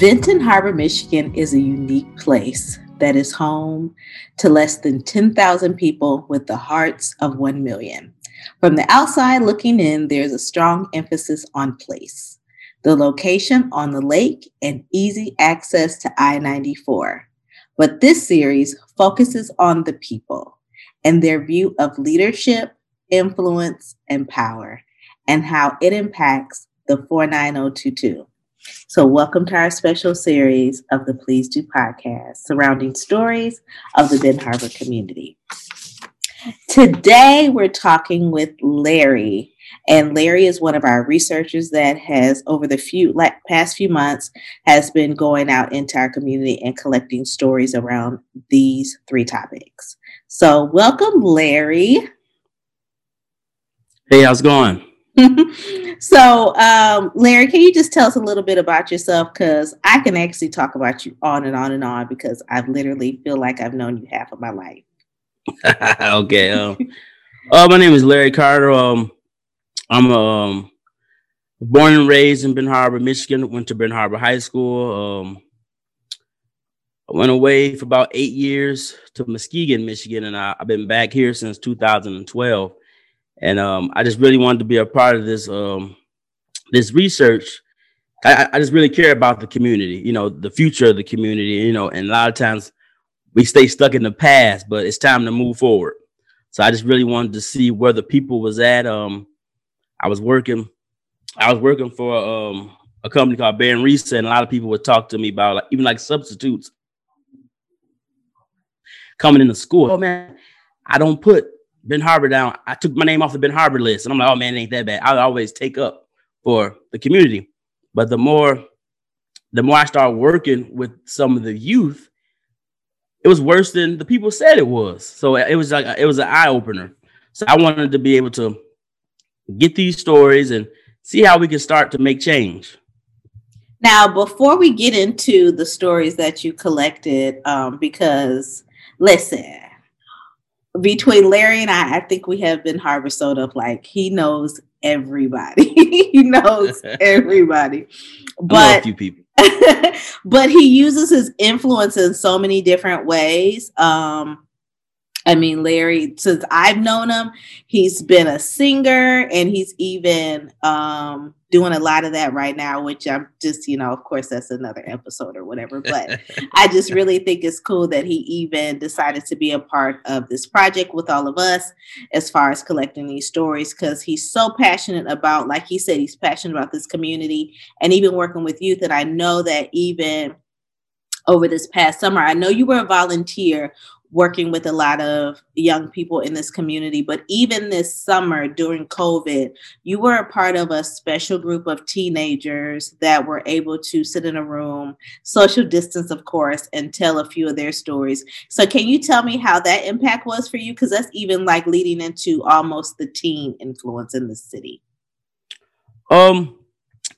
Benton Harbor, Michigan is a unique place that is home to less than 10,000 people with the hearts of 1 million. From the outside looking in, there's a strong emphasis on place, the location on the lake, and easy access to I 94. But this series focuses on the people and their view of leadership, influence, and power, and how it impacts the 49022. So, welcome to our special series of the Please Do podcast surrounding stories of the Ben Harbor community. Today, we're talking with Larry, and Larry is one of our researchers that has, over the few like, past few months, has been going out into our community and collecting stories around these three topics. So, welcome, Larry. Hey, how's it going? so, um, Larry, can you just tell us a little bit about yourself? Because I can actually talk about you on and on and on because I literally feel like I've known you half of my life. okay. Um, uh, my name is Larry Carter. Um, I'm um, born and raised in Benton Harbor, Michigan. Went to Benton Harbor High School. Um, I went away for about eight years to Muskegon, Michigan, and I, have been back here since 2012 and um, I just really wanted to be a part of this um, this research. I, I, just really care about the community, you know, the future of the community, you know, and a lot of times we stay stuck in the past, but it's time to move forward. So I just really wanted to see where the people was at. Um, I was working, I was working for um, a company called Bear and Reset, and a lot of people would talk to me about like, even like substitutes coming into school. Oh man, I don't put Ben Harbor down. I took my name off the Ben Harbor list, and I'm like, oh man, it ain't that bad. I always take up for the community, but the more, the more I start working with some of the youth, it was worse than the people said it was. So it was like it was an eye opener. So I wanted to be able to get these stories and see how we can start to make change. Now, before we get into the stories that you collected, um, because listen, between Larry and I, I think we have Ben Harbor sewed up like he knows everybody. he knows everybody. But a few people. but he uses his influence in so many different ways. Um, I mean, Larry, since I've known him, he's been a singer and he's even um, doing a lot of that right now, which I'm just, you know, of course, that's another episode or whatever. But I just really think it's cool that he even decided to be a part of this project with all of us as far as collecting these stories because he's so passionate about, like he said, he's passionate about this community and even working with youth. And I know that even over this past summer. I know you were a volunteer working with a lot of young people in this community. But even this summer during COVID, you were a part of a special group of teenagers that were able to sit in a room, social distance, of course, and tell a few of their stories. So, can you tell me how that impact was for you? Because that's even like leading into almost the teen influence in the city. Um,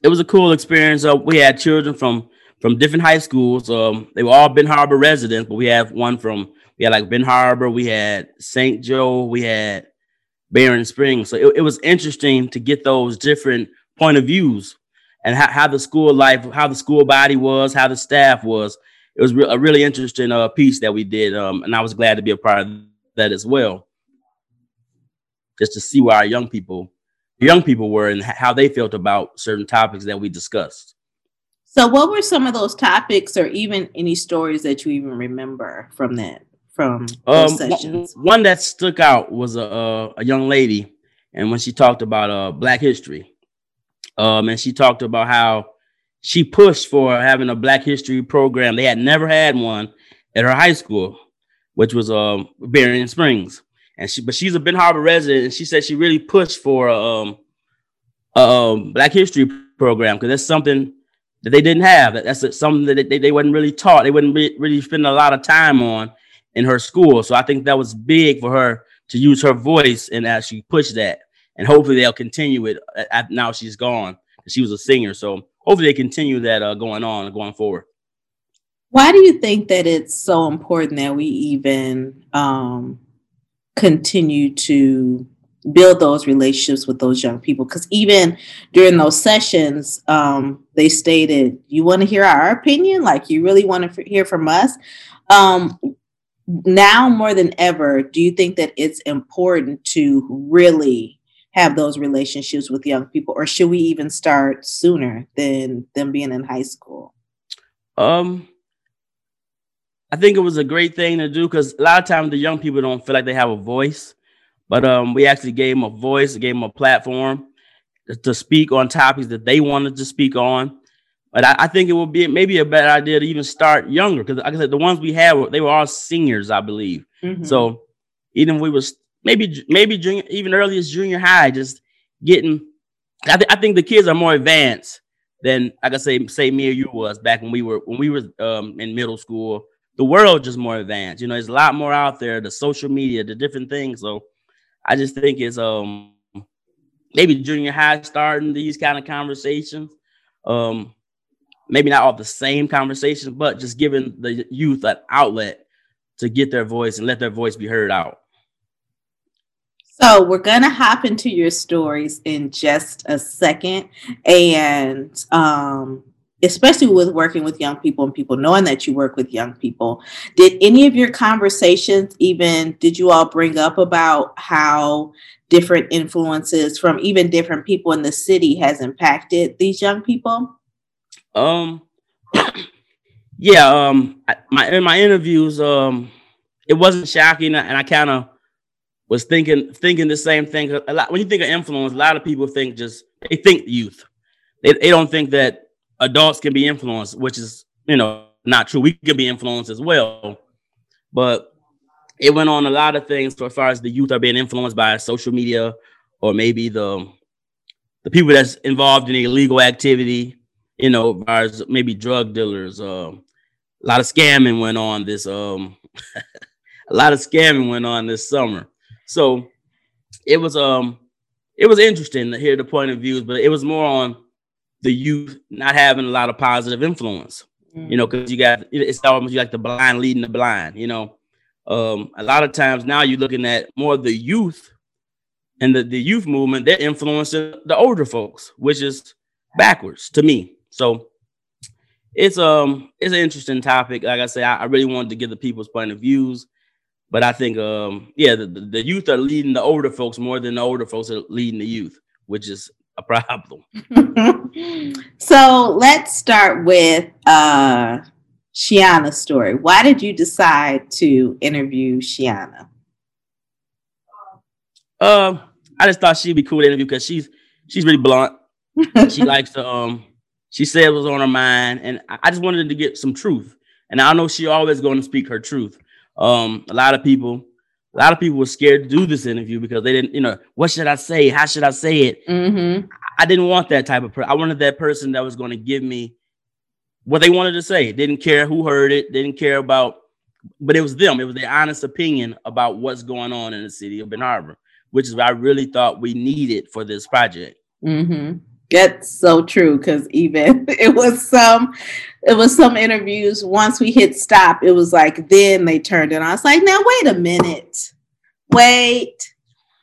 it was a cool experience. Uh, we had children from from different high schools. Um, they were all Ben Harbor residents, but we have one from we had like Ben Harbor, we had St. Joe, we had Berrien Springs. So it, it, was interesting to get those different point of views and how, how the school life, how the school body was, how the staff was. It was re- a really interesting uh, piece that we did, um, and I was glad to be a part of that as well. Just to see where our young people, young people were, and how they felt about certain topics that we discussed. So, what were some of those topics, or even any stories that you even remember from that? From um, sessions? One that stuck out was a, a young lady, and when she talked about uh, Black History, um, and she talked about how she pushed for having a Black History program. They had never had one at her high school, which was um Berrien Springs, and she but she's a Ben Harbor resident, and she said she really pushed for um a um, Black History program because that's something that they didn't have. That's something that they, they wasn't really taught. They wouldn't really, really spend a lot of time on in her school. So I think that was big for her to use her voice and actually push that. And hopefully they'll continue it now she's gone. She was a singer. So hopefully they continue that uh, going on going forward. Why do you think that it's so important that we even um, continue to build those relationships with those young people because even during those sessions um, they stated you want to hear our opinion like you really want to hear from us um, now more than ever do you think that it's important to really have those relationships with young people or should we even start sooner than them being in high school um i think it was a great thing to do because a lot of times the young people don't feel like they have a voice but um, we actually gave them a voice, gave them a platform to speak on topics that they wanted to speak on. But I, I think it would be maybe a better idea to even start younger because, like I said, the ones we had they were all seniors, I believe. Mm-hmm. So even if we was maybe maybe junior, even early as junior high, just getting. I, th- I think the kids are more advanced than like I say say me or you was back when we were when we were um, in middle school. The world just more advanced. You know, there's a lot more out there. The social media, the different things. So I just think it's um maybe junior high starting these kind of conversations. Um, maybe not all the same conversations, but just giving the youth an outlet to get their voice and let their voice be heard out. So we're gonna hop into your stories in just a second, and um, especially with working with young people and people knowing that you work with young people did any of your conversations even did you all bring up about how different influences from even different people in the city has impacted these young people um yeah um my in my interviews um it wasn't shocking and i kind of was thinking thinking the same thing a lot when you think of influence a lot of people think just they think youth they, they don't think that adults can be influenced, which is, you know, not true. We can be influenced as well. But it went on a lot of things so as far as the youth are being influenced by social media or maybe the the people that's involved in illegal activity, you know, as maybe drug dealers. Uh, a lot of scamming went on this um a lot of scamming went on this summer. So it was um it was interesting to hear the point of views, but it was more on the youth not having a lot of positive influence. Mm-hmm. You know, because you got it's almost like the blind leading the blind. You know, um, a lot of times now you're looking at more the youth and the, the youth movement. They're influencing the older folks, which is backwards to me. So it's um it's an interesting topic. Like I say, I, I really wanted to get the people's point of views. But I think, um, yeah, the, the youth are leading the older folks more than the older folks are leading the youth, which is a problem. so let's start with uh Shiana's story. Why did you decide to interview Shiana? Um, I just thought she'd be cool to interview because she's she's really blunt. she likes to um she said it was on her mind, and I just wanted to get some truth. And I know she always going to speak her truth. Um, a lot of people a lot of people were scared to do this interview because they didn't, you know, what should I say? How should I say it? Mm-hmm. I didn't want that type of person. I wanted that person that was going to give me what they wanted to say. Didn't care who heard it, didn't care about, but it was them. It was their honest opinion about what's going on in the city of Ben Harbor, which is what I really thought we needed for this project. Mm-hmm. That's so true because even it was some it was some interviews. Once we hit stop, it was like then they turned it. I was like, now wait a minute. Wait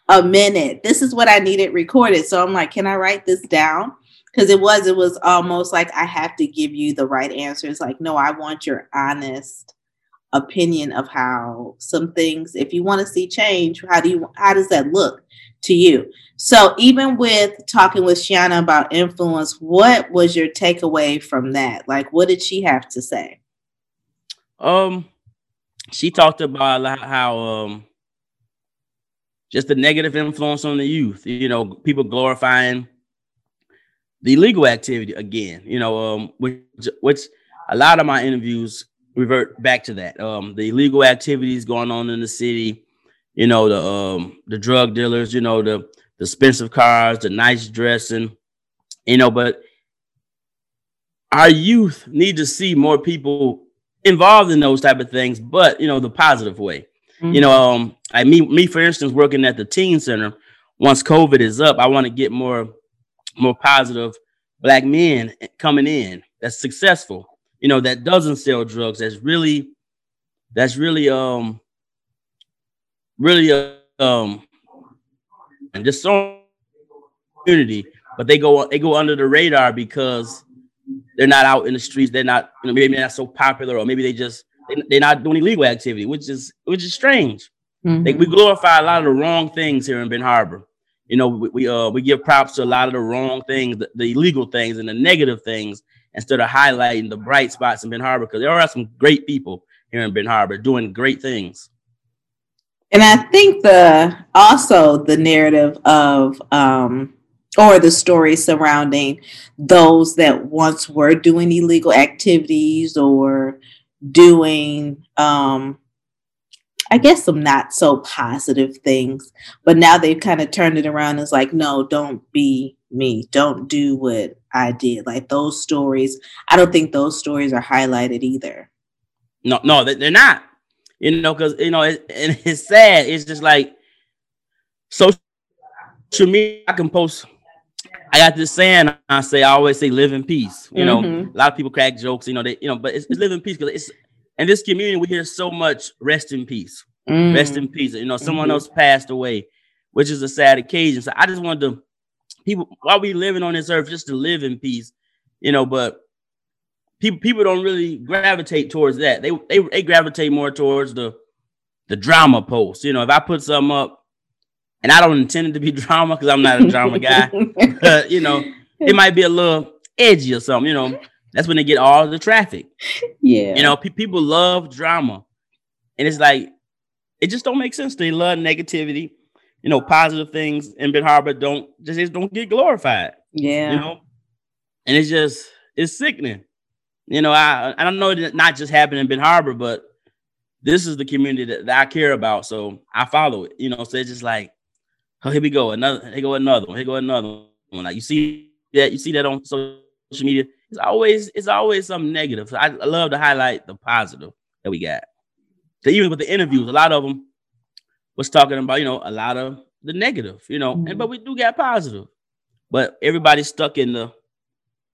a minute. This is what I needed recorded. So I'm like, can I write this down? Because it was, it was almost like I have to give you the right answers. Like, no, I want your honest opinion of how some things, if you want to see change, how do you how does that look to you? So even with talking with Shiana about influence, what was your takeaway from that? Like what did she have to say? Um she talked about how um just the negative influence on the youth, you know, people glorifying the illegal activity again, you know, um which which a lot of my interviews revert back to that. Um the illegal activities going on in the city, you know, the um the drug dealers, you know, the the expensive cars, the nice dressing, you know, but our youth need to see more people involved in those type of things, but you know, the positive way. Mm-hmm. You know, um, I me, me for instance, working at the teen center, once COVID is up, I want to get more more positive black men coming in that's successful, you know, that doesn't sell drugs, that's really that's really um really uh, um and just so community, but they go they go under the radar because they're not out in the streets. They're not, you know, maybe they're not so popular, or maybe they just they, are not doing illegal activity, which is which is strange. Mm-hmm. They, we glorify a lot of the wrong things here in Ben Harbor. You know, we, we uh we give props to a lot of the wrong things, the, the illegal things, and the negative things instead of highlighting the bright spots in Ben Harbor because there are some great people here in Ben Harbor doing great things. And I think the also the narrative of um or the story surrounding those that once were doing illegal activities or doing um I guess some not so positive things, but now they've kind of turned it around. It's like, no, don't be me. Don't do what I did. Like those stories, I don't think those stories are highlighted either. No, no, they're not. You know, because you know, it, and it's sad. It's just like social media. I can post. I got this saying. I say I always say live in peace. You mm-hmm. know, a lot of people crack jokes. You know, they you know, but it's, it's live in peace because it's in this community we hear so much rest in peace, mm. rest in peace. You know, someone mm-hmm. else passed away, which is a sad occasion. So I just wanted to people while we living on this earth just to live in peace. You know, but people people don't really gravitate towards that. They they they gravitate more towards the the drama post. You know, if I put something up and I don't intend it to be drama because I'm not a drama guy, but you know, it might be a little edgy or something. You know, that's when they get all the traffic. Yeah, you know, pe- people love drama, and it's like it just don't make sense. They love negativity. You know, positive things in Ben Harbor don't just don't get glorified. Yeah, you know, and it's just it's sickening. You know, I I don't know it not just happened in Ben Harbor, but this is the community that, that, I care about. So I follow it. You know, so it's just like, oh, here we go, another, here go another one, here go another one. Like you see that, you see that on social media. It's always it's always something negative. So I, I love to highlight the positive that we got. So even with the interviews, a lot of them was talking about, you know, a lot of the negative, you know, mm-hmm. and but we do get positive. But everybody's stuck in the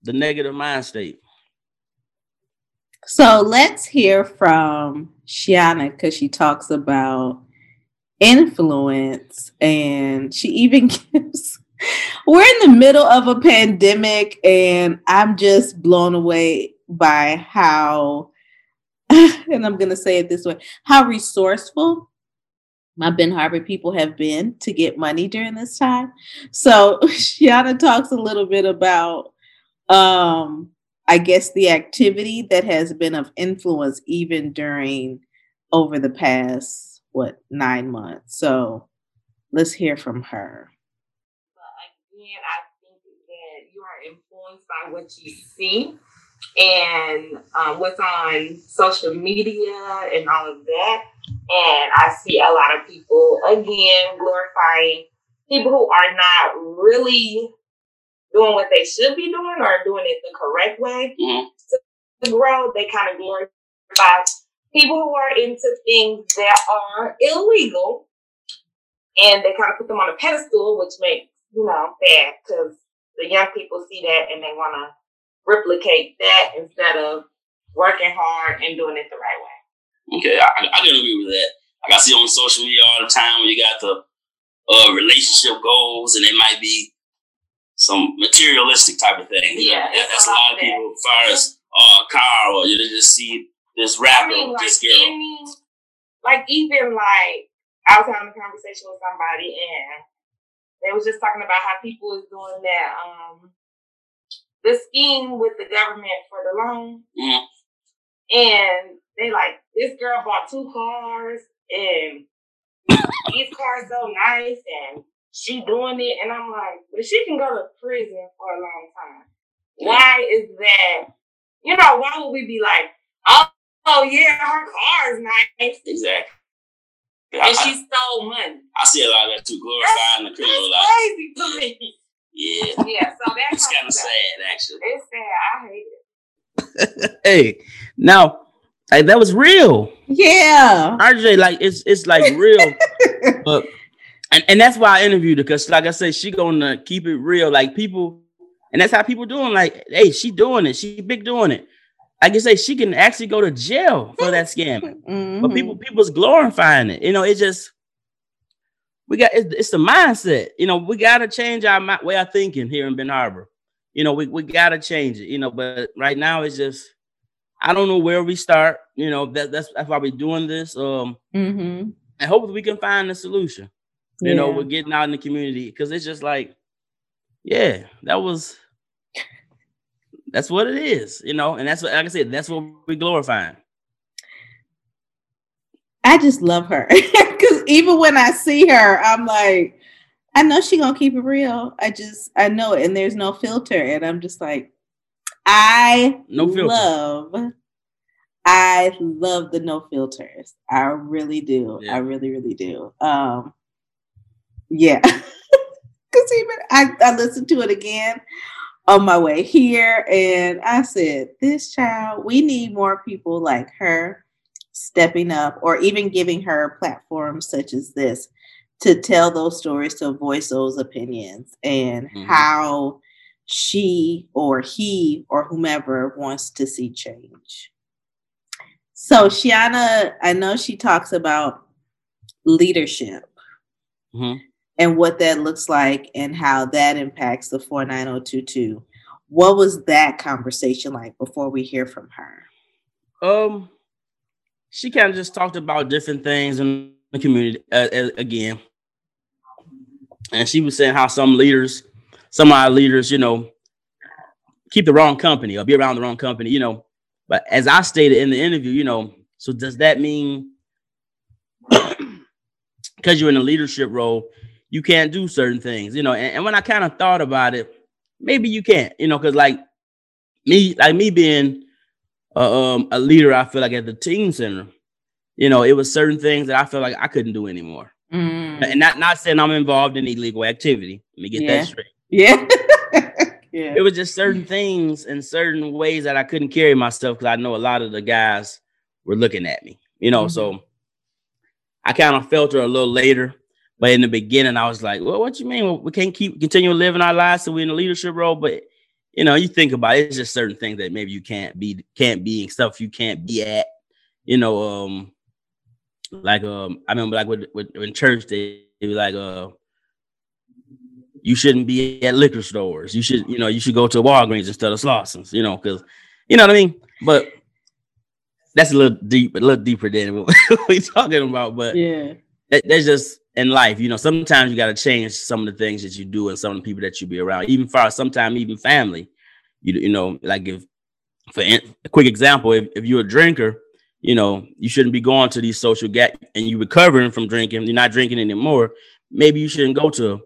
the negative mind state. So let's hear from Shiana because she talks about influence and she even gives we're in the middle of a pandemic and I'm just blown away by how and I'm going to say it this way how resourceful my Ben Harbor people have been to get money during this time. So Shiana talks a little bit about um I guess the activity that has been of influence even during over the past what nine months. So let's hear from her. But again, I think that you are influenced by what you see and um, what's on social media and all of that. And I see a lot of people again glorifying people who are not really doing what they should be doing or doing it the correct way mm-hmm. to grow, they kind of glorify people who are into things that are illegal and they kind of put them on a pedestal, which makes, you know, bad because the young people see that and they want to replicate that instead of working hard and doing it the right way. Okay, I, I can agree with that. Like I see on social media all the time when you got the uh, relationship goals and it might be some materialistic type of thing. Yeah, know? that's a lot of people. As far as uh, car, or you just see this rapper, I mean, like this girl. Any, like even like I was having a conversation with somebody, and they was just talking about how people is doing that um the scheme with the government for the loan, mm-hmm. and they like this girl bought two cars, and these cars so nice, and she doing it, and I'm like, but she can go to prison for a long time. Why is that? You know, why would we be like, oh, oh yeah, her car is nice. Exactly. And I, she stole money. I see a lot of that too, glorifying the criminal life. crazy to me. Yeah. Yeah, so that's kind of sad, actually. It's sad. I hate it. hey, now like that was real. Yeah. RJ, like it's it's like real. but and, and that's why I interviewed her because, like I said, she gonna keep it real. Like people, and that's how people doing. Like, hey, she doing it. She big doing it. I can say she can actually go to jail for that scam. Mm-hmm. But people, people's glorifying it. You know, it just we got it's, it's the mindset. You know, we got to change our way of thinking here in Ben Harbor. You know, we, we got to change it. You know, but right now it's just I don't know where we start. You know, that that's that's why we're doing this. Um, mm-hmm. and hopefully we can find a solution. You yeah. know, we're getting out in the community because it's just like, yeah, that was that's what it is. You know, and that's what like I said, that's what we're glorifying. I just love her because even when I see her, I'm like, I know she gonna keep it real. I just I know it, and there's no filter, and I'm just like, I no filter. love. I love the no filters. I really do. Yeah. I really, really do. Um, yeah. Cause even I, I listened to it again on my way here and I said, This child, we need more people like her stepping up or even giving her platforms such as this to tell those stories, to voice those opinions and mm-hmm. how she or he or whomever wants to see change. So, Shiana, I know she talks about leadership mm-hmm. And what that looks like and how that impacts the 49022. What was that conversation like before we hear from her? Um, she kind of just talked about different things in the community uh, again. And she was saying how some leaders, some of our leaders, you know, keep the wrong company or be around the wrong company, you know. But as I stated in the interview, you know, so does that mean because you're in a leadership role, you can't do certain things, you know? And, and when I kind of thought about it, maybe you can't, you know, because like me, like me being uh, um, a leader, I feel like at the team center, you know, it was certain things that I felt like I couldn't do anymore. Mm. And not not saying I'm involved in illegal activity. Let me get yeah. that straight. Yeah. yeah. It was just certain things and certain ways that I couldn't carry myself because I know a lot of the guys were looking at me. You know, mm-hmm. so I kind of felt her a little later. But in the beginning, I was like, "Well, what you mean? we can't keep continue living our lives so we're in a leadership role?" But you know, you think about it, it's just certain things that maybe you can't be, can't be, and stuff you can't be at. You know, um, like um, I remember like with, with in church they, they be like, uh, you shouldn't be at liquor stores. You should, you know, you should go to Walgreens instead of Slauson's. You know, because you know what I mean. But that's a little deep, a little deeper than what we're talking about. But yeah, that, that's just in life, you know, sometimes you got to change some of the things that you do and some of the people that you be around, even for sometimes even family. You you know, like if for a quick example, if, if you're a drinker, you know, you shouldn't be going to these social gap and you're recovering from drinking, you're not drinking anymore. Maybe you shouldn't go to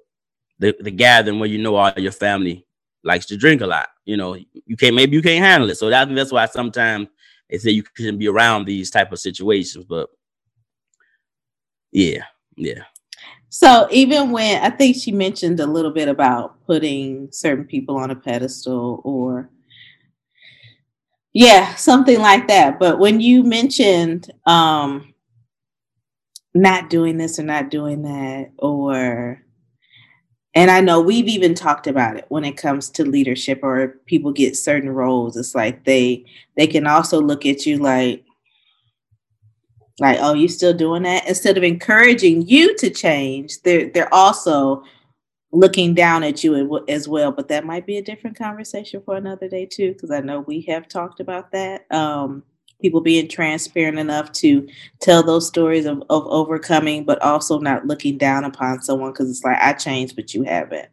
the, the gathering where you know all your family likes to drink a lot. You know, you can't maybe you can't handle it. So that, that's why sometimes they say you shouldn't be around these type of situations. But yeah, yeah. So even when I think she mentioned a little bit about putting certain people on a pedestal or yeah, something like that. But when you mentioned um not doing this or not doing that or and I know we've even talked about it when it comes to leadership or people get certain roles. It's like they they can also look at you like like oh you still doing that instead of encouraging you to change they're they're also looking down at you as well but that might be a different conversation for another day too because i know we have talked about that um, people being transparent enough to tell those stories of, of overcoming but also not looking down upon someone because it's like i changed but you haven't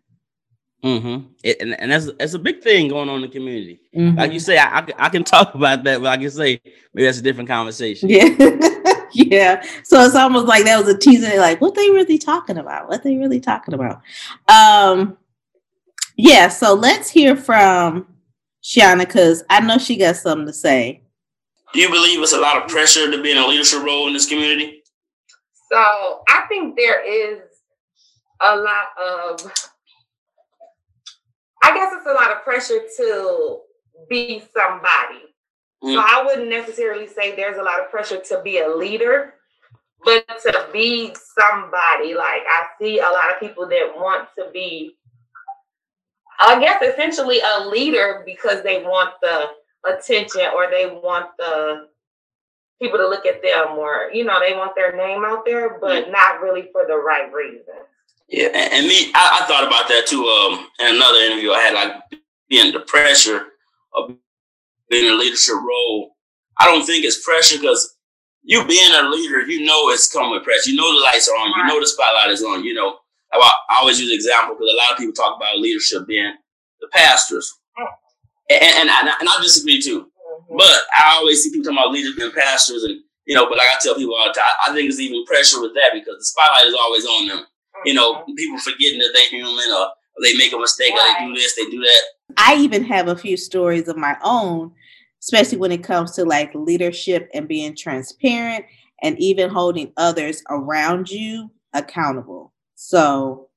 Mm-hmm. It, and, and that's that's a big thing going on in the community. Mm-hmm. Like you say, I, I, I, can talk about that, but I can say maybe that's a different conversation. Yeah. yeah. So it's almost like that was a teaser, like what they really talking about? What they really talking about? Um yeah, so let's hear from Shiana because I know she got something to say. Do you believe it's a lot of pressure to be in a leadership role in this community? So I think there is a lot of I guess it's a lot of pressure to be somebody. Mm. So I wouldn't necessarily say there's a lot of pressure to be a leader, but to be somebody. Like I see a lot of people that want to be, I guess, essentially a leader because they want the attention or they want the people to look at them or you know they want their name out there, but not really for the right reason. Yeah, and, and me, I, I, thought about that too. Um, in another interview I had, like being the pressure of being in a leadership role. I don't think it's pressure because you being a leader, you know it's coming with pressure. You know the lights are on. You know the spotlight is on. You know, I, always use example because a lot of people talk about leadership being the pastors, mm. and and, and, I, and I disagree too. Mm-hmm. But I always see people talking about leaders being pastors, and you know, but like I tell people all the time, I think there's even pressure with that because the spotlight is always on them. You know, mm-hmm. people forgetting that they're human or they make a mistake right. or they do this, they do that. I even have a few stories of my own, especially when it comes to like leadership and being transparent and even holding others around you accountable. So,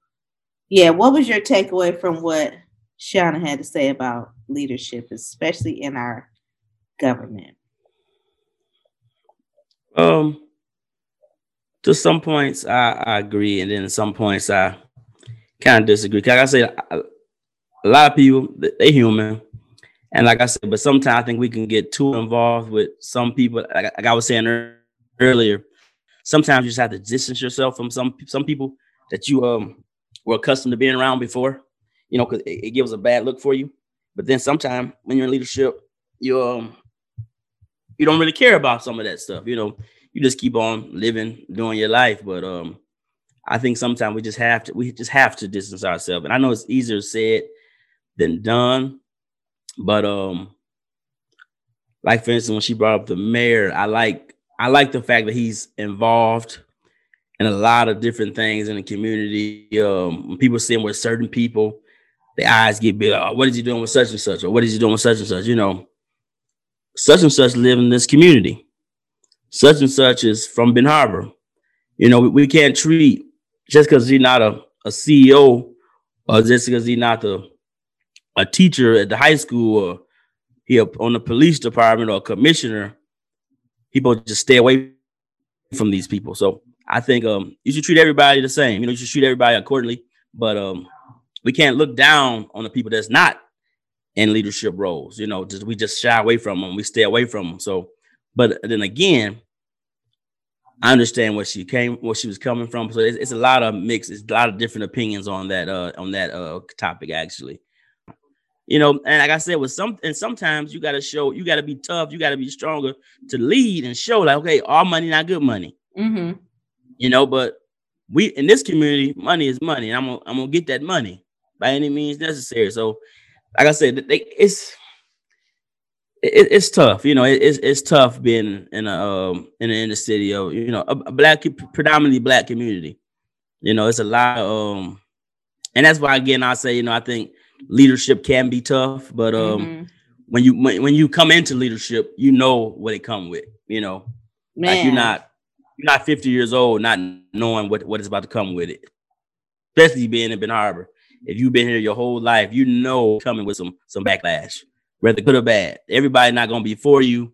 yeah, what was your takeaway from what Shiana had to say about leadership, especially in our government? Um, to some points, I, I agree, and then at some points, I kind of disagree. Like I said, a lot of people they human, and like I said, but sometimes I think we can get too involved with some people. Like, like I was saying earlier, sometimes you just have to distance yourself from some some people that you um were accustomed to being around before. You know, because it, it gives a bad look for you. But then sometimes when you're in leadership, you um you don't really care about some of that stuff. You know, you just keep on living, doing your life. But um, I think sometimes we just have to we just have to distance ourselves. And I know it's easier said than done, but um, like for instance, when she brought up the mayor, I like I like the fact that he's involved in a lot of different things in the community. Um, people see him with certain people, their eyes get big. Oh, what is he doing with such and such? Or what is he doing with such and such? You know, such and such live in this community. Such and such is from Ben Harbor. You know, we, we can't treat just because he's not a, a CEO or just because he's not a, a teacher at the high school or he on the police department or commissioner, people just stay away from these people. So I think um you should treat everybody the same. You know, you should treat everybody accordingly. But um we can't look down on the people that's not in leadership roles. You know, just we just shy away from them. We stay away from them. So, but then again, I understand where she came, where she was coming from. So it's, it's a lot of mix. It's a lot of different opinions on that uh on that uh topic actually. You know, and like I said, with some and sometimes you got to show, you got to be tough, you got to be stronger to lead and show like, okay, all money not good money. Mm-hmm. You know, but we in this community, money is money, and I'm gonna, I'm gonna get that money by any means necessary. So like I said, they, it's it, it's tough. You know, it, it's it's tough being in a um, in the inner city of you know a, a, black predominantly black community. You know, it's a lot of um, and that's why again I say you know I think leadership can be tough, but um, mm-hmm. when you when, when you come into leadership, you know what it come with. You know, Man. like you're not you're not 50 years old not knowing what what is about to come with it, especially being in Ben Harbor if you've been here your whole life, you know coming with some some backlash, whether good or bad. Everybody not gonna be for you,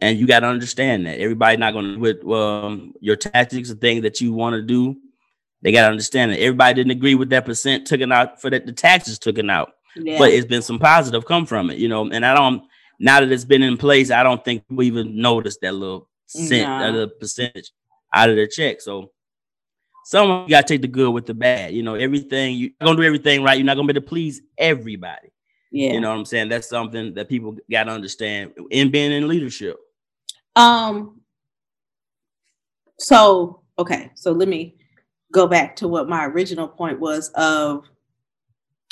and you got to understand that everybody not gonna with um, your tactics and things that you want to do. They got to understand that everybody didn't agree with that percent took taken out for that the taxes took taken out, yeah. but it's been some positive come from it, you know. And I don't now that it's been in place, I don't think we even noticed that little cent, nah. that percentage out of the check. So someone you gotta take the good with the bad. You know, everything you're gonna do everything right. You're not gonna be able to please everybody. Yeah. You know what I'm saying? That's something that people gotta understand in being in leadership. Um so okay, so let me go back to what my original point was of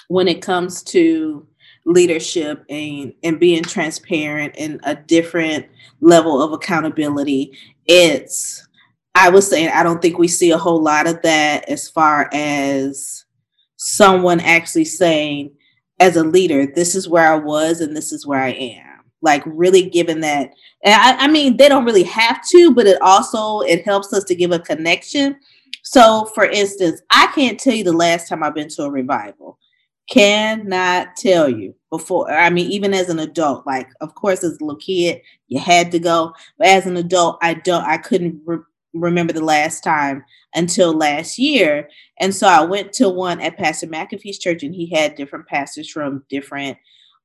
when it comes to leadership and and being transparent and a different level of accountability it's I was saying I don't think we see a whole lot of that as far as someone actually saying, as a leader, this is where I was and this is where I am. Like really giving that. And I, I mean, they don't really have to, but it also it helps us to give a connection. So, for instance, I can't tell you the last time I've been to a revival. Cannot tell you before. I mean, even as an adult, like of course, as a little kid, you had to go, but as an adult, I don't. I couldn't re- remember the last time until last year. And so I went to one at Pastor McAfee's church, and he had different pastors from different,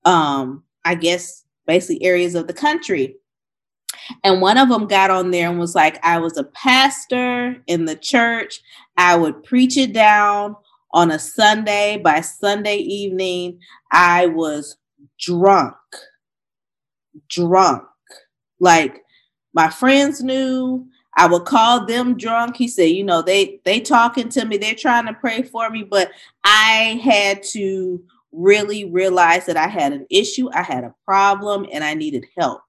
um, I guess, basically areas of the country. And one of them got on there and was like, I was a pastor in the church. I would preach it down on a Sunday. By Sunday evening, I was drunk. Drunk. Like my friends knew. I would call them drunk. He said, you know, they they talking to me, they're trying to pray for me, but I had to really realize that I had an issue, I had a problem, and I needed help.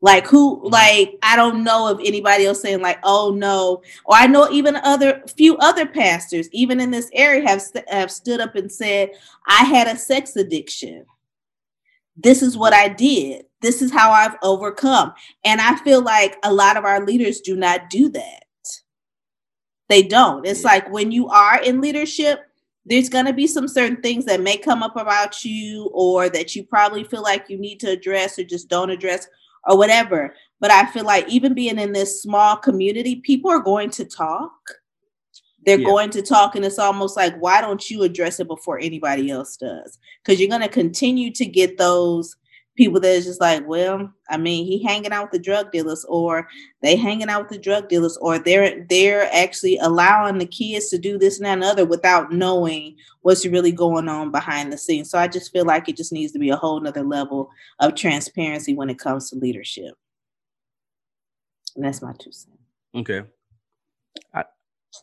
Like who like I don't know if anybody else saying like oh no or I know even other few other pastors even in this area have have stood up and said I had a sex addiction. This is what I did. This is how I've overcome. And I feel like a lot of our leaders do not do that. They don't. It's like when you are in leadership, there's going to be some certain things that may come up about you or that you probably feel like you need to address or just don't address or whatever. But I feel like even being in this small community, people are going to talk. They're yeah. going to talk, and it's almost like, why don't you address it before anybody else does? Because you're going to continue to get those people that is just like, well, I mean, he hanging out with the drug dealers, or they hanging out with the drug dealers, or they're they're actually allowing the kids to do this and that and other without knowing what's really going on behind the scenes. So I just feel like it just needs to be a whole nother level of transparency when it comes to leadership. And that's my two cents. Okay. I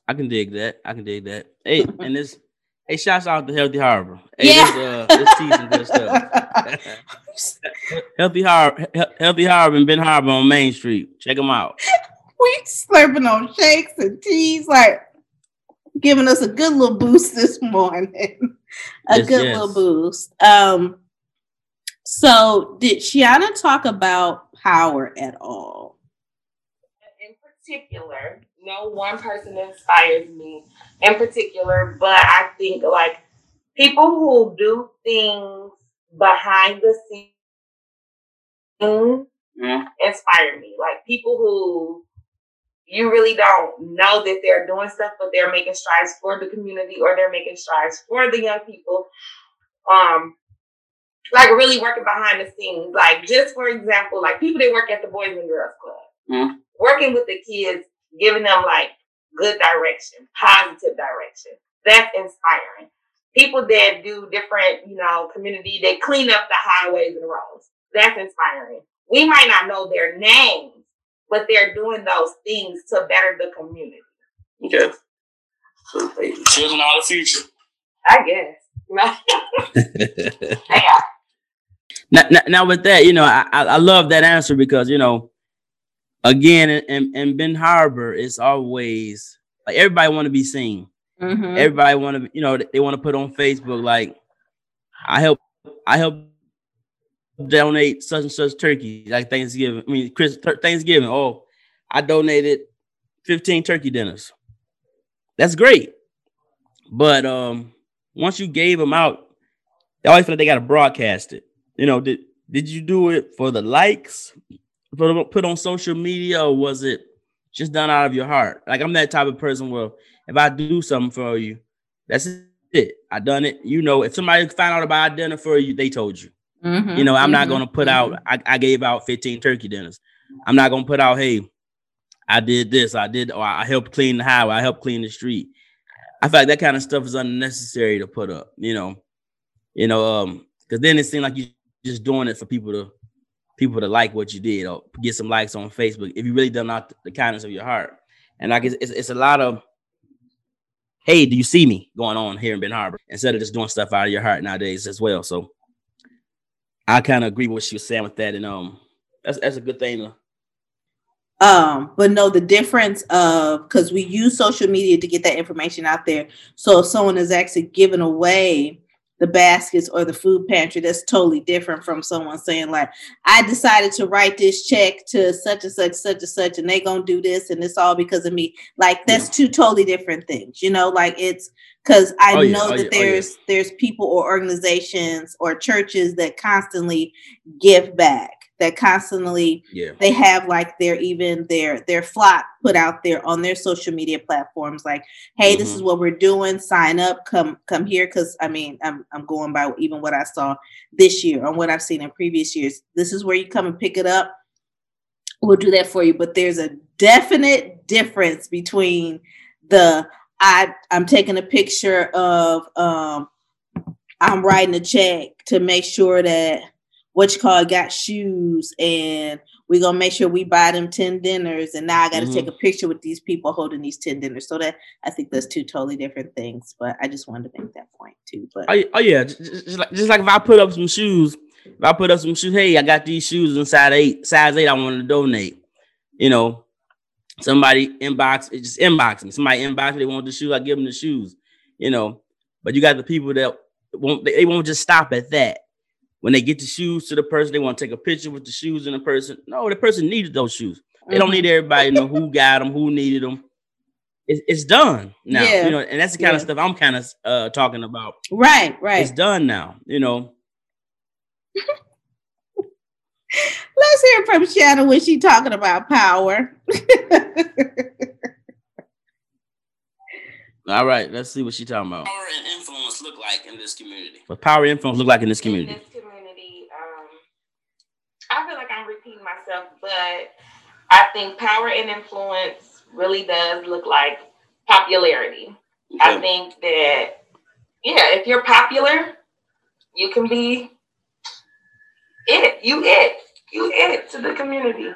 I can dig that. I can dig that. Hey, and this Hey, shouts out to Healthy Harbor. Hey, yeah. this, uh, this season good stuff. Healthy Harbor, Healthy Harbor and Ben Harbor on Main Street. Check them out. We slurping on shakes and teas, like giving us a good little boost this morning. a yes, good yes. little boost. Um, so did Shiana talk about power at all? In particular, no one person inspires me in particular, but I think like people who do things behind the scenes mm-hmm. inspire me. Like people who you really don't know that they're doing stuff, but they're making strides for the community or they're making strides for the young people. Um, like really working behind the scenes. Like just for example, like people that work at the Boys and Girls Club, mm-hmm. working with the kids giving them like good direction, positive direction. That's inspiring. People that do different, you know, community, they clean up the highways and roads. That's inspiring. We might not know their names, but they're doing those things to better the community. Okay. children are the future. I guess. yeah. Now, now, now, with that, you know, I, I love that answer because, you know, again, in, in Ben Harbor, it's always like everybody want to be seen. Mm-hmm. Everybody want to, you know, they want to put on Facebook like, I help, I help donate such and such turkey like Thanksgiving. I mean, Chris Thanksgiving. Oh, I donated 15 turkey dinners. That's great. But um, once you gave them out, they always feel like they got to broadcast it. You know, did did you do it for the likes? Put, on social media or was it just done out of your heart? Like I'm that type of person where if I do something for you, that's it. I done it. You know, if somebody found out about dinner for you, they told you. Mm-hmm, you know, I'm mm-hmm, not gonna put mm-hmm. out. I, I, gave out 15 turkey dinners. I'm not gonna put out. Hey, I did this. I did. Or I helped clean the highway. I helped clean the street. I feel like that kind of stuff is unnecessary to put up. You know, you know, um, because then it seems like you just doing it for people to people to like what you did or get some likes on Facebook if you really done out the kindness of your heart. And like it's, it's, it's, a lot of, hey, do you see me going on here in Ben Harbor instead of just doing stuff out of your heart nowadays as well. So I kind of agree with what she was saying with that, and um, that's that's a good thing. To... Um, but no, the difference of because we use social media to get that information out there. So if someone is actually giving away the baskets or the food pantry that's totally different from someone saying like i decided to write this check to such and such such and such and they gonna do this and it's all because of me. Like that's yeah. two totally different things you know? Like it's because i oh, know oh, yeah. that oh, there's oh, there's people or organizations or churches that constantly give back that constantly Yeah. they have like their even their their flock put out there on their social media platforms like hey this is what we're doing. Sign up. Come come here. Because i mean i'm i'm going by even what i saw this year or what i've seen in previous years. This is where you come and pick it up. We'll do that for you. But there's a definite difference between the i i'm taking a picture of um i'm writing a check to make sure that what you call it got shoes and we're gonna make sure we buy them 10 dinners and now i got to Mhm. take a picture with these people holding these 10 dinners so that i think that's two totally different things but i just wanted to make that point too but Oh, oh yeah, just, just like just like if I put up some shoes, if I put up some shoes, hey, I got these shoes in size eight, size eight, I want to donate. You know, somebody inbox, it just inbox me. Somebody inbox me, they want the shoes, I give them the shoes. You know, but you got the people that won't they won't just stop at that. When they get the shoes to the person, they want to take a picture with the shoes and the person. No, the person needed those shoes. They don't Mhm. need everybody to know who got them, who needed them. It's, it's done now, Yeah. you know, and that's the kind Yeah. of stuff I'm kind of uh, talking about right right it's done now. You know, let's hear from shannon when she talking about power all right. Let's see what she talking about. Power and influence look like in this community. What power and influence look like in this in this community, um, I feel like I'm repeating myself, but I think power and influence really does look like popularity. I think that, yeah, if you're popular, you can be it. You it. You it to the community. And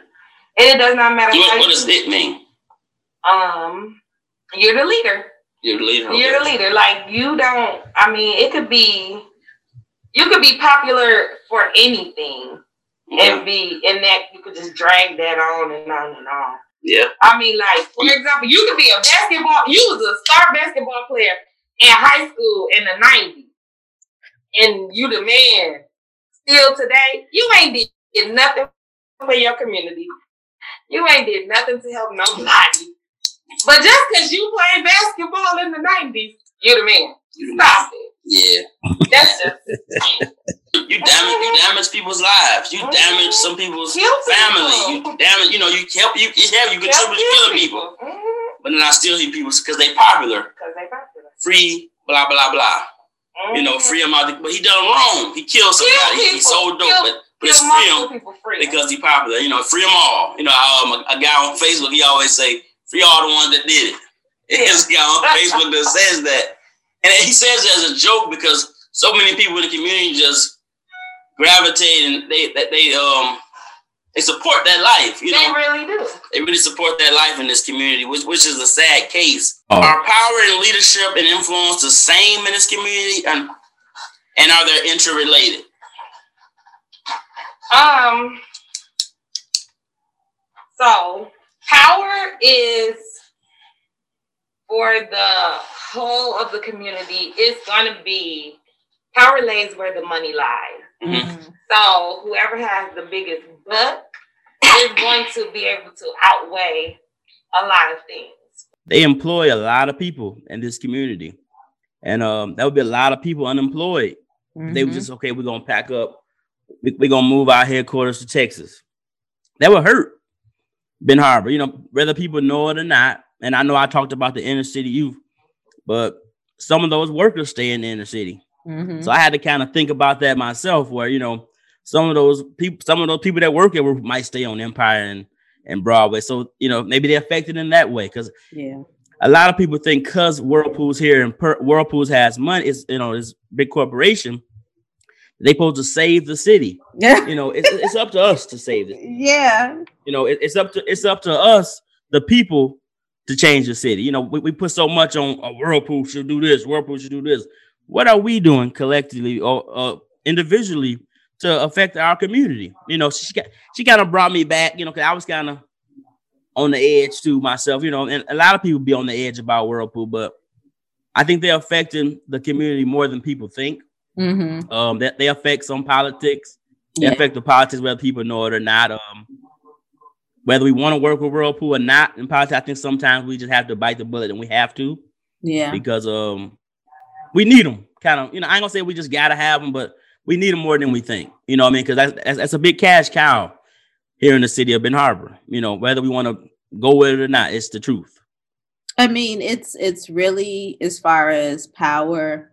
it does not matter What, what does it mean? um you're the leader. You're the leader. You're the leader. Like you don't. I mean, it could be. You could be popular for anything Okay. and be in that. You could just drag that on and on and on. Yeah. I mean, like for example, you could be a basketball. You was a star basketball player in high school in the '90s, and you the man. Still today, you ain't did, nothing for your community. You ain't did nothing to help nobody. But just because you played basketball in the '90s, you the man. You the man. Stop it. Yeah. That's just You damage you damage people's lives. You damage some people's family. You damage, you know, you help you help you contribute to killing people. Mhm. But then I still hear people because they popular. Cause they popular. Free, blah blah blah. You know, free him out the, but he done wrong. He killed somebody. He, he sold dope, but, but it's free him because he popular. You know, free them all. You know, um, a, a guy on Facebook, he always say, free all the ones that did it. There's a guy on Facebook that says that. And he says it as a joke because so many people in the community just gravitate and they that they um they support that life, you they know. really do. They really support that life in this community, which which is a sad case. Oh. Are power and leadership and influence the same in this community and and are they interrelated? Um. So power is for the whole of the community. It's going to be power lays where the money lies. Mhm. So whoever has the biggest buck is going to be able to outweigh a lot of things. They employ a lot of people in this community, and um, that would be a lot of people unemployed. They were just okay. We're gonna pack up. we- We're gonna move our headquarters to Texas. That would hurt Ben Harbor. You know, whether people know it or not. And I know I talked about the inner city youth, but some of those workers stay in the inner city. Mhm. So I had to kind of think about that myself, where you know some of those people, some of those people that work there might stay on Empire and and Broadway. So you know maybe they're affected in that way because yeah a lot of people think because Whirlpool's here and per, Whirlpool's has money, it's you know this big corporation, they supposed to save the city. yeah You know, it's, it's up to us to save it. yeah You know, it, it's up to it's up to us, the people, to change the city. You know, we, we put so much on uh, Whirlpool should do this, Whirlpool should do this. What are we doing collectively or uh, individually to affect our community? You know, she got she kind of brought me back. You know, because I was kind of on the edge to myself. You know, and a lot of people be on the edge about Whirlpool, but I think they're affecting the community more than people think. Mhm. Um, that they affect some politics. They Yeah. affect the politics whether people know it or not. Um, whether we want to work with Whirlpool or not in politics, I think sometimes we just have to bite the bullet and we have to yeah because um we need them. Kind of, you know, I ain't gonna say we just gotta have them, but we need them more than we think. You know what I mean? Because that's, that's, that's a big cash cow here in the city of Ben Harbor. You know, whether we want to go with it or not, it's the truth. I mean, it's it's really as far as power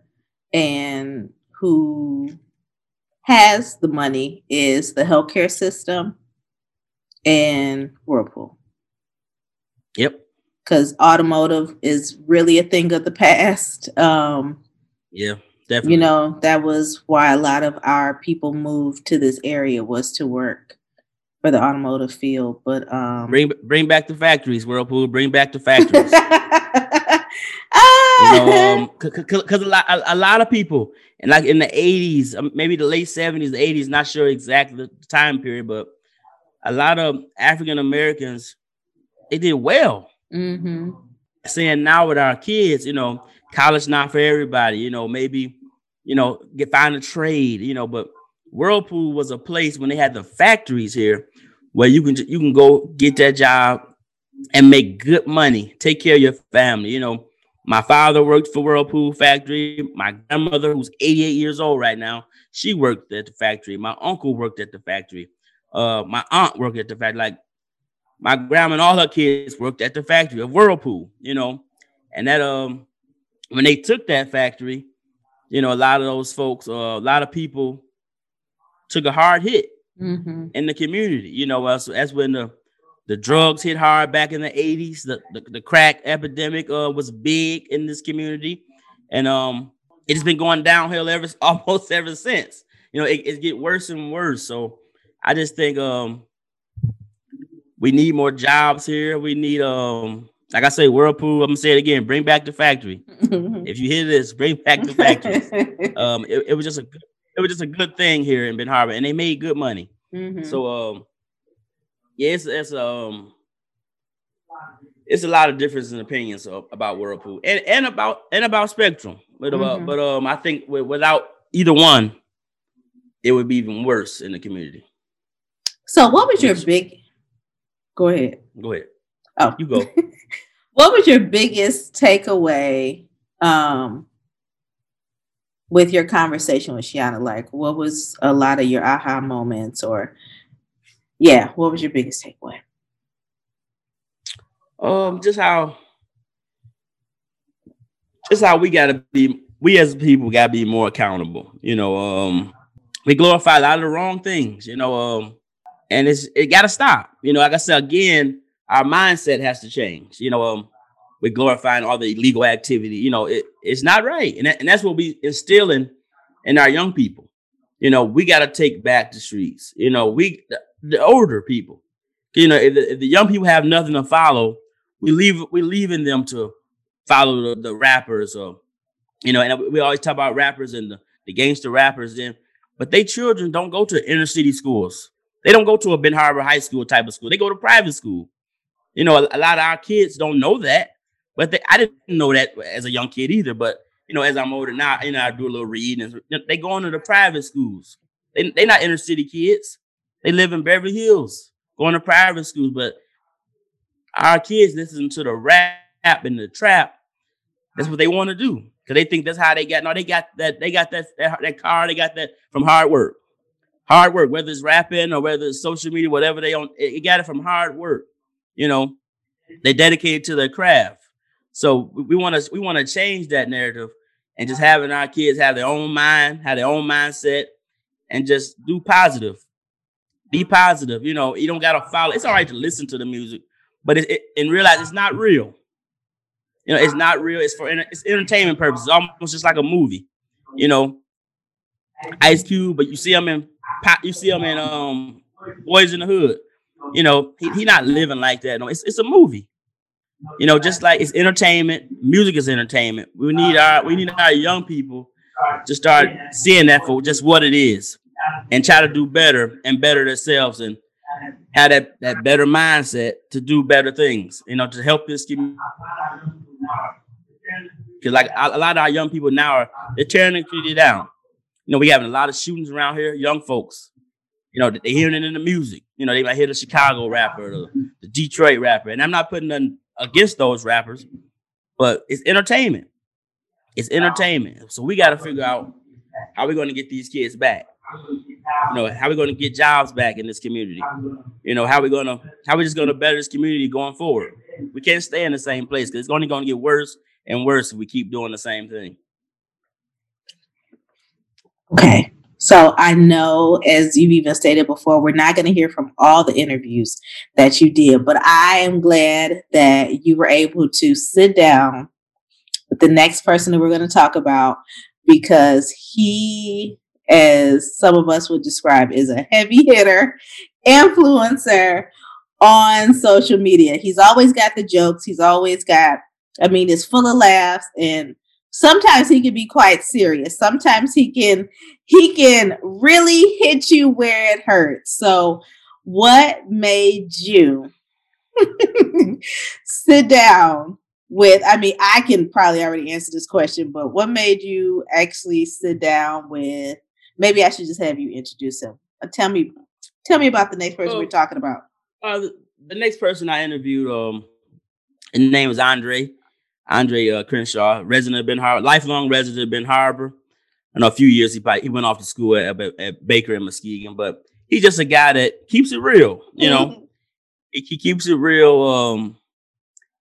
and who has the money is the healthcare system and Whirlpool. Yep. Because automotive is really a thing of the past. Um, yeah, definitely. You know, that was why a lot of our people moved to this area was to work for the automotive field. But um, bring bring back the factories, Whirlpool. Bring back the factories. you know, um, because a lot a, a, lot of people, and like in the eighties, um, maybe the late seventies, the eighties, not sure exactly the time period, but a lot of African Americans they did well. Mm-hmm. Saying now with our kids, you know, college not for everybody. You know, maybe you know get find a trade. You know, but Whirlpool was a place when they had the factories here where you can you can go get that job and make good money, take care of your family. You know, my father worked for Whirlpool factory. My grandmother, who's 88 years old right now, she worked at the factory. My uncle worked at the factory. Uh, my aunt worked at the factory. Like my grandma and all her kids worked at the factory of Whirlpool, you know. And that um when they took that factory, you know, a lot of those folks, uh, a lot of people took a hard hit mm-hmm. in the community. You know, that's, that's when the the drugs hit hard back in the 80s. The, the, the crack epidemic uh, was big in this community. And um it's been going downhill ever almost ever since. You know, it, it get worse and worse. So I just think um we need more jobs here. We need um like I say, Whirlpool. I'm gonna say it again. Bring back the factory. if you hear this, bring back the factory. um, it, it, was just a it was just a good thing here in Ben Harbor, and they made good money. Mm-hmm. So um, yeah, it's, it's um, it's a lot of difference in opinions about Whirlpool and and about and about Spectrum. But mm-hmm. but um, I think without either one, it would be even worse in the community. So, what was your big? Go ahead. Go ahead. Oh, you go. what was your biggest takeaway um, with your conversation with Shiana? Like, what was a lot of your aha moments, or yeah, what was your biggest takeaway? Um, just how, just how we gotta be. We as people gotta be more accountable. You know, um, we glorify a lot of the wrong things. You know, um, and it's it got to stop. You know, like I said again, our mindset has to change. You know, um, we're glorifying all the illegal activity. You know, it, it's not right, and that, and that's what we instilling in our young people. You know, we got to take back the streets. You know, we the, the older people. You know, if the, if the, young people have nothing to follow, we leave we leaving them to follow the, the rappers or you know, and we always talk about rappers and the, the gangster rappers then, but they children don't go to inner city schools. They don't go to a Ben Harbor High School type of school. They go to private school. You know, a, a lot of our kids don't know that, but they, I didn't know that as a young kid either. But you know, as I'm older now, you know, I do a little reading. They go into the private schools. They they not inner city kids. They live in Beverly Hills, going to private schools. But our kids listen to the rap and the trap. That's what they want to do because they think that's how they got. No, they got that. They got that, that that car. They got that from hard work hard work, whether it's rapping or whether it's social media, whatever they own, it, got it from hard work. You know, they dedicated to their craft. So we want to we want to change that narrative and just having our kids have their own mind, have their own mindset, and just do positive. Be positive. You know, you don't gotta follow. It's all right to listen to the music, but it, it, and realize it's not real. You know, it's not real. It's for it's entertainment purposes. Almost just like a movie. You know, Ice Cube, but you see him in you see him in um Boys in the Hood. You know, he, he not living like that. No, it's it's a movie. You know, just like it's entertainment, music is entertainment. We need our we need our young people to start seeing that for just what it is and try to do better and better themselves and have that, that better mindset to do better things, you know, to help this community. Because like a lot of our young people now are they're tearing the community down. You know, we having a lot of shootings around here, young folks. You know, they hearing it in the music. You know, they might hear the Chicago rapper, the, the Detroit rapper. And I'm not putting nothing against those rappers, but it's entertainment. It's entertainment. So we got to figure out How we're going to get these kids back? You know, how we're going to get jobs back in this community? You know, how we're going to how we're just going to better this community going forward? We can't stay in the same place because it's only going to get worse and worse if we keep doing the same thing. Okay. So I know, as you've even stated before, we're not going to hear from all the interviews that you did, but I am glad that you were able to sit down with the next person that we're going to talk about because he, as some of us would describe, is a heavy hitter, influencer on social media. He's always got the jokes. He's always got, I mean, it's full of laughs and sometimes he can be quite serious. Sometimes he can he can really hit you where it hurts. So what made you sit down with I mean I can probably already answer this question, but what made you actually sit down with maybe I should just have you introduce him. Uh, tell me tell me about the next person we're talking about. Uh, the, the next person I interviewed um his name was Andre. Andre uh, Crenshaw, resident of Ben Harbor, lifelong resident of Ben Harbor. I know a few years he probably, he went off to school at, at, Baker and Muskegon, but he's just a guy that keeps it real. You know, he, he, keeps it real. Um,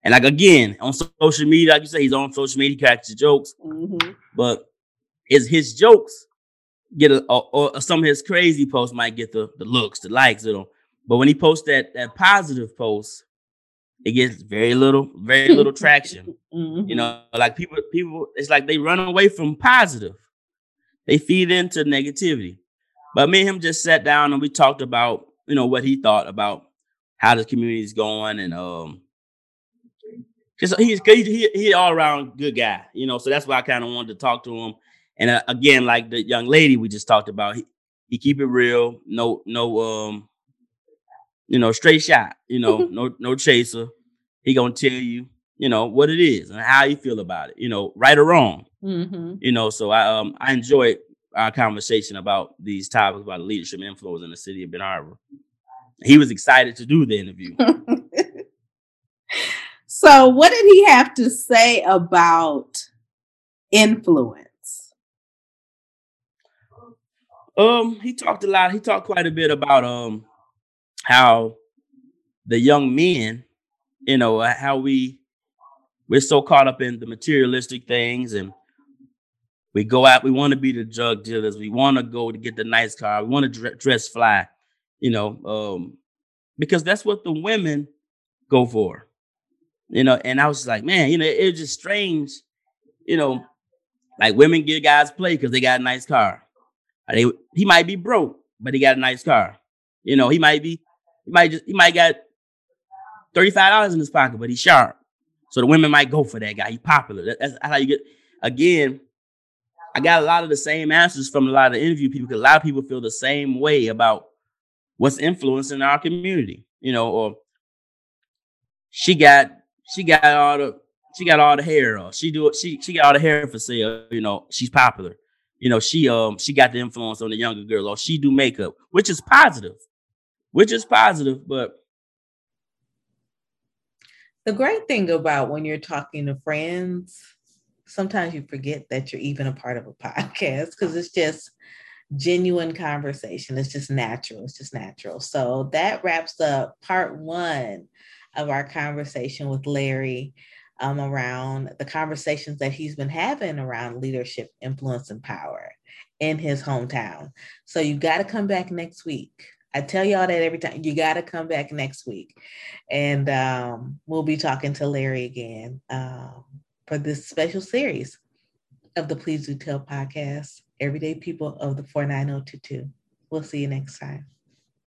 and like again on social media, like you say, he's on social media, he cracks jokes, mm-hmm. but his his jokes get a, or, or, some of his crazy posts might get the the looks, the likes, you know. But when he posts that that positive post, it gets very little, very little traction. Mm-hmm. You know, like people, people, it's like they run away from positive. They feed into negativity. But me and him just sat down and we talked about, you know, what he thought about how the community is going and um just he's he, he, all around good guy, you know. So that's why I kind of wanted to talk to him. And uh, again, like the young lady we just talked about, he, he keep it real, no no um you know, straight shot, you know, no no chaser. He gonna tell you, you know, what it is and how you feel about it, you know, right or wrong. Mm-hmm. You know, so I um I enjoyed our conversation about these topics about leadership influence in the city of Ben Harbor. He was excited to do the interview. so, what did he have to say about influence? Um, he talked a lot. He talked quite a bit about um how the young men, you know, uh, how we we're so caught up in the materialistic things and we go out, we want to be the drug dealers, we want to go to get the nice car, we want to dress fly, you know, um, because that's what the women go for, you know. And I was like, man, you know, it's just strange, you know, like women get guys play because they got a nice car. They, he might be broke, but he got a nice car. You know, he might be he might just he might got thirty five dollars in his pocket, but he's sharp. So the women might go for that guy. He's popular. That's how you get. Again, I got a lot of the same answers from a lot of the interview people because a lot of people feel the same way about what's influencing our community. You know, or she got she got all the she got all the hair. Or she do. She she got all the hair for sale. You know, she's popular. You know, she um she got the influence on the younger girl. Or she do makeup, which is positive which is positive, but the great thing about when you're talking to friends, sometimes you forget that you're even a part of a podcast because it's just genuine conversation. It's just natural. It's just natural. So that wraps up part one of our conversation with Larry um, around the conversations that he's been having around leadership, influence, and power in his hometown. So you've got to come back next week I tell y'all that every time. You got to come back next week. And um, we'll be talking to Larry again um, for this special series of the Please Do Tell podcast, Everyday People of the 49022. We'll see you next time.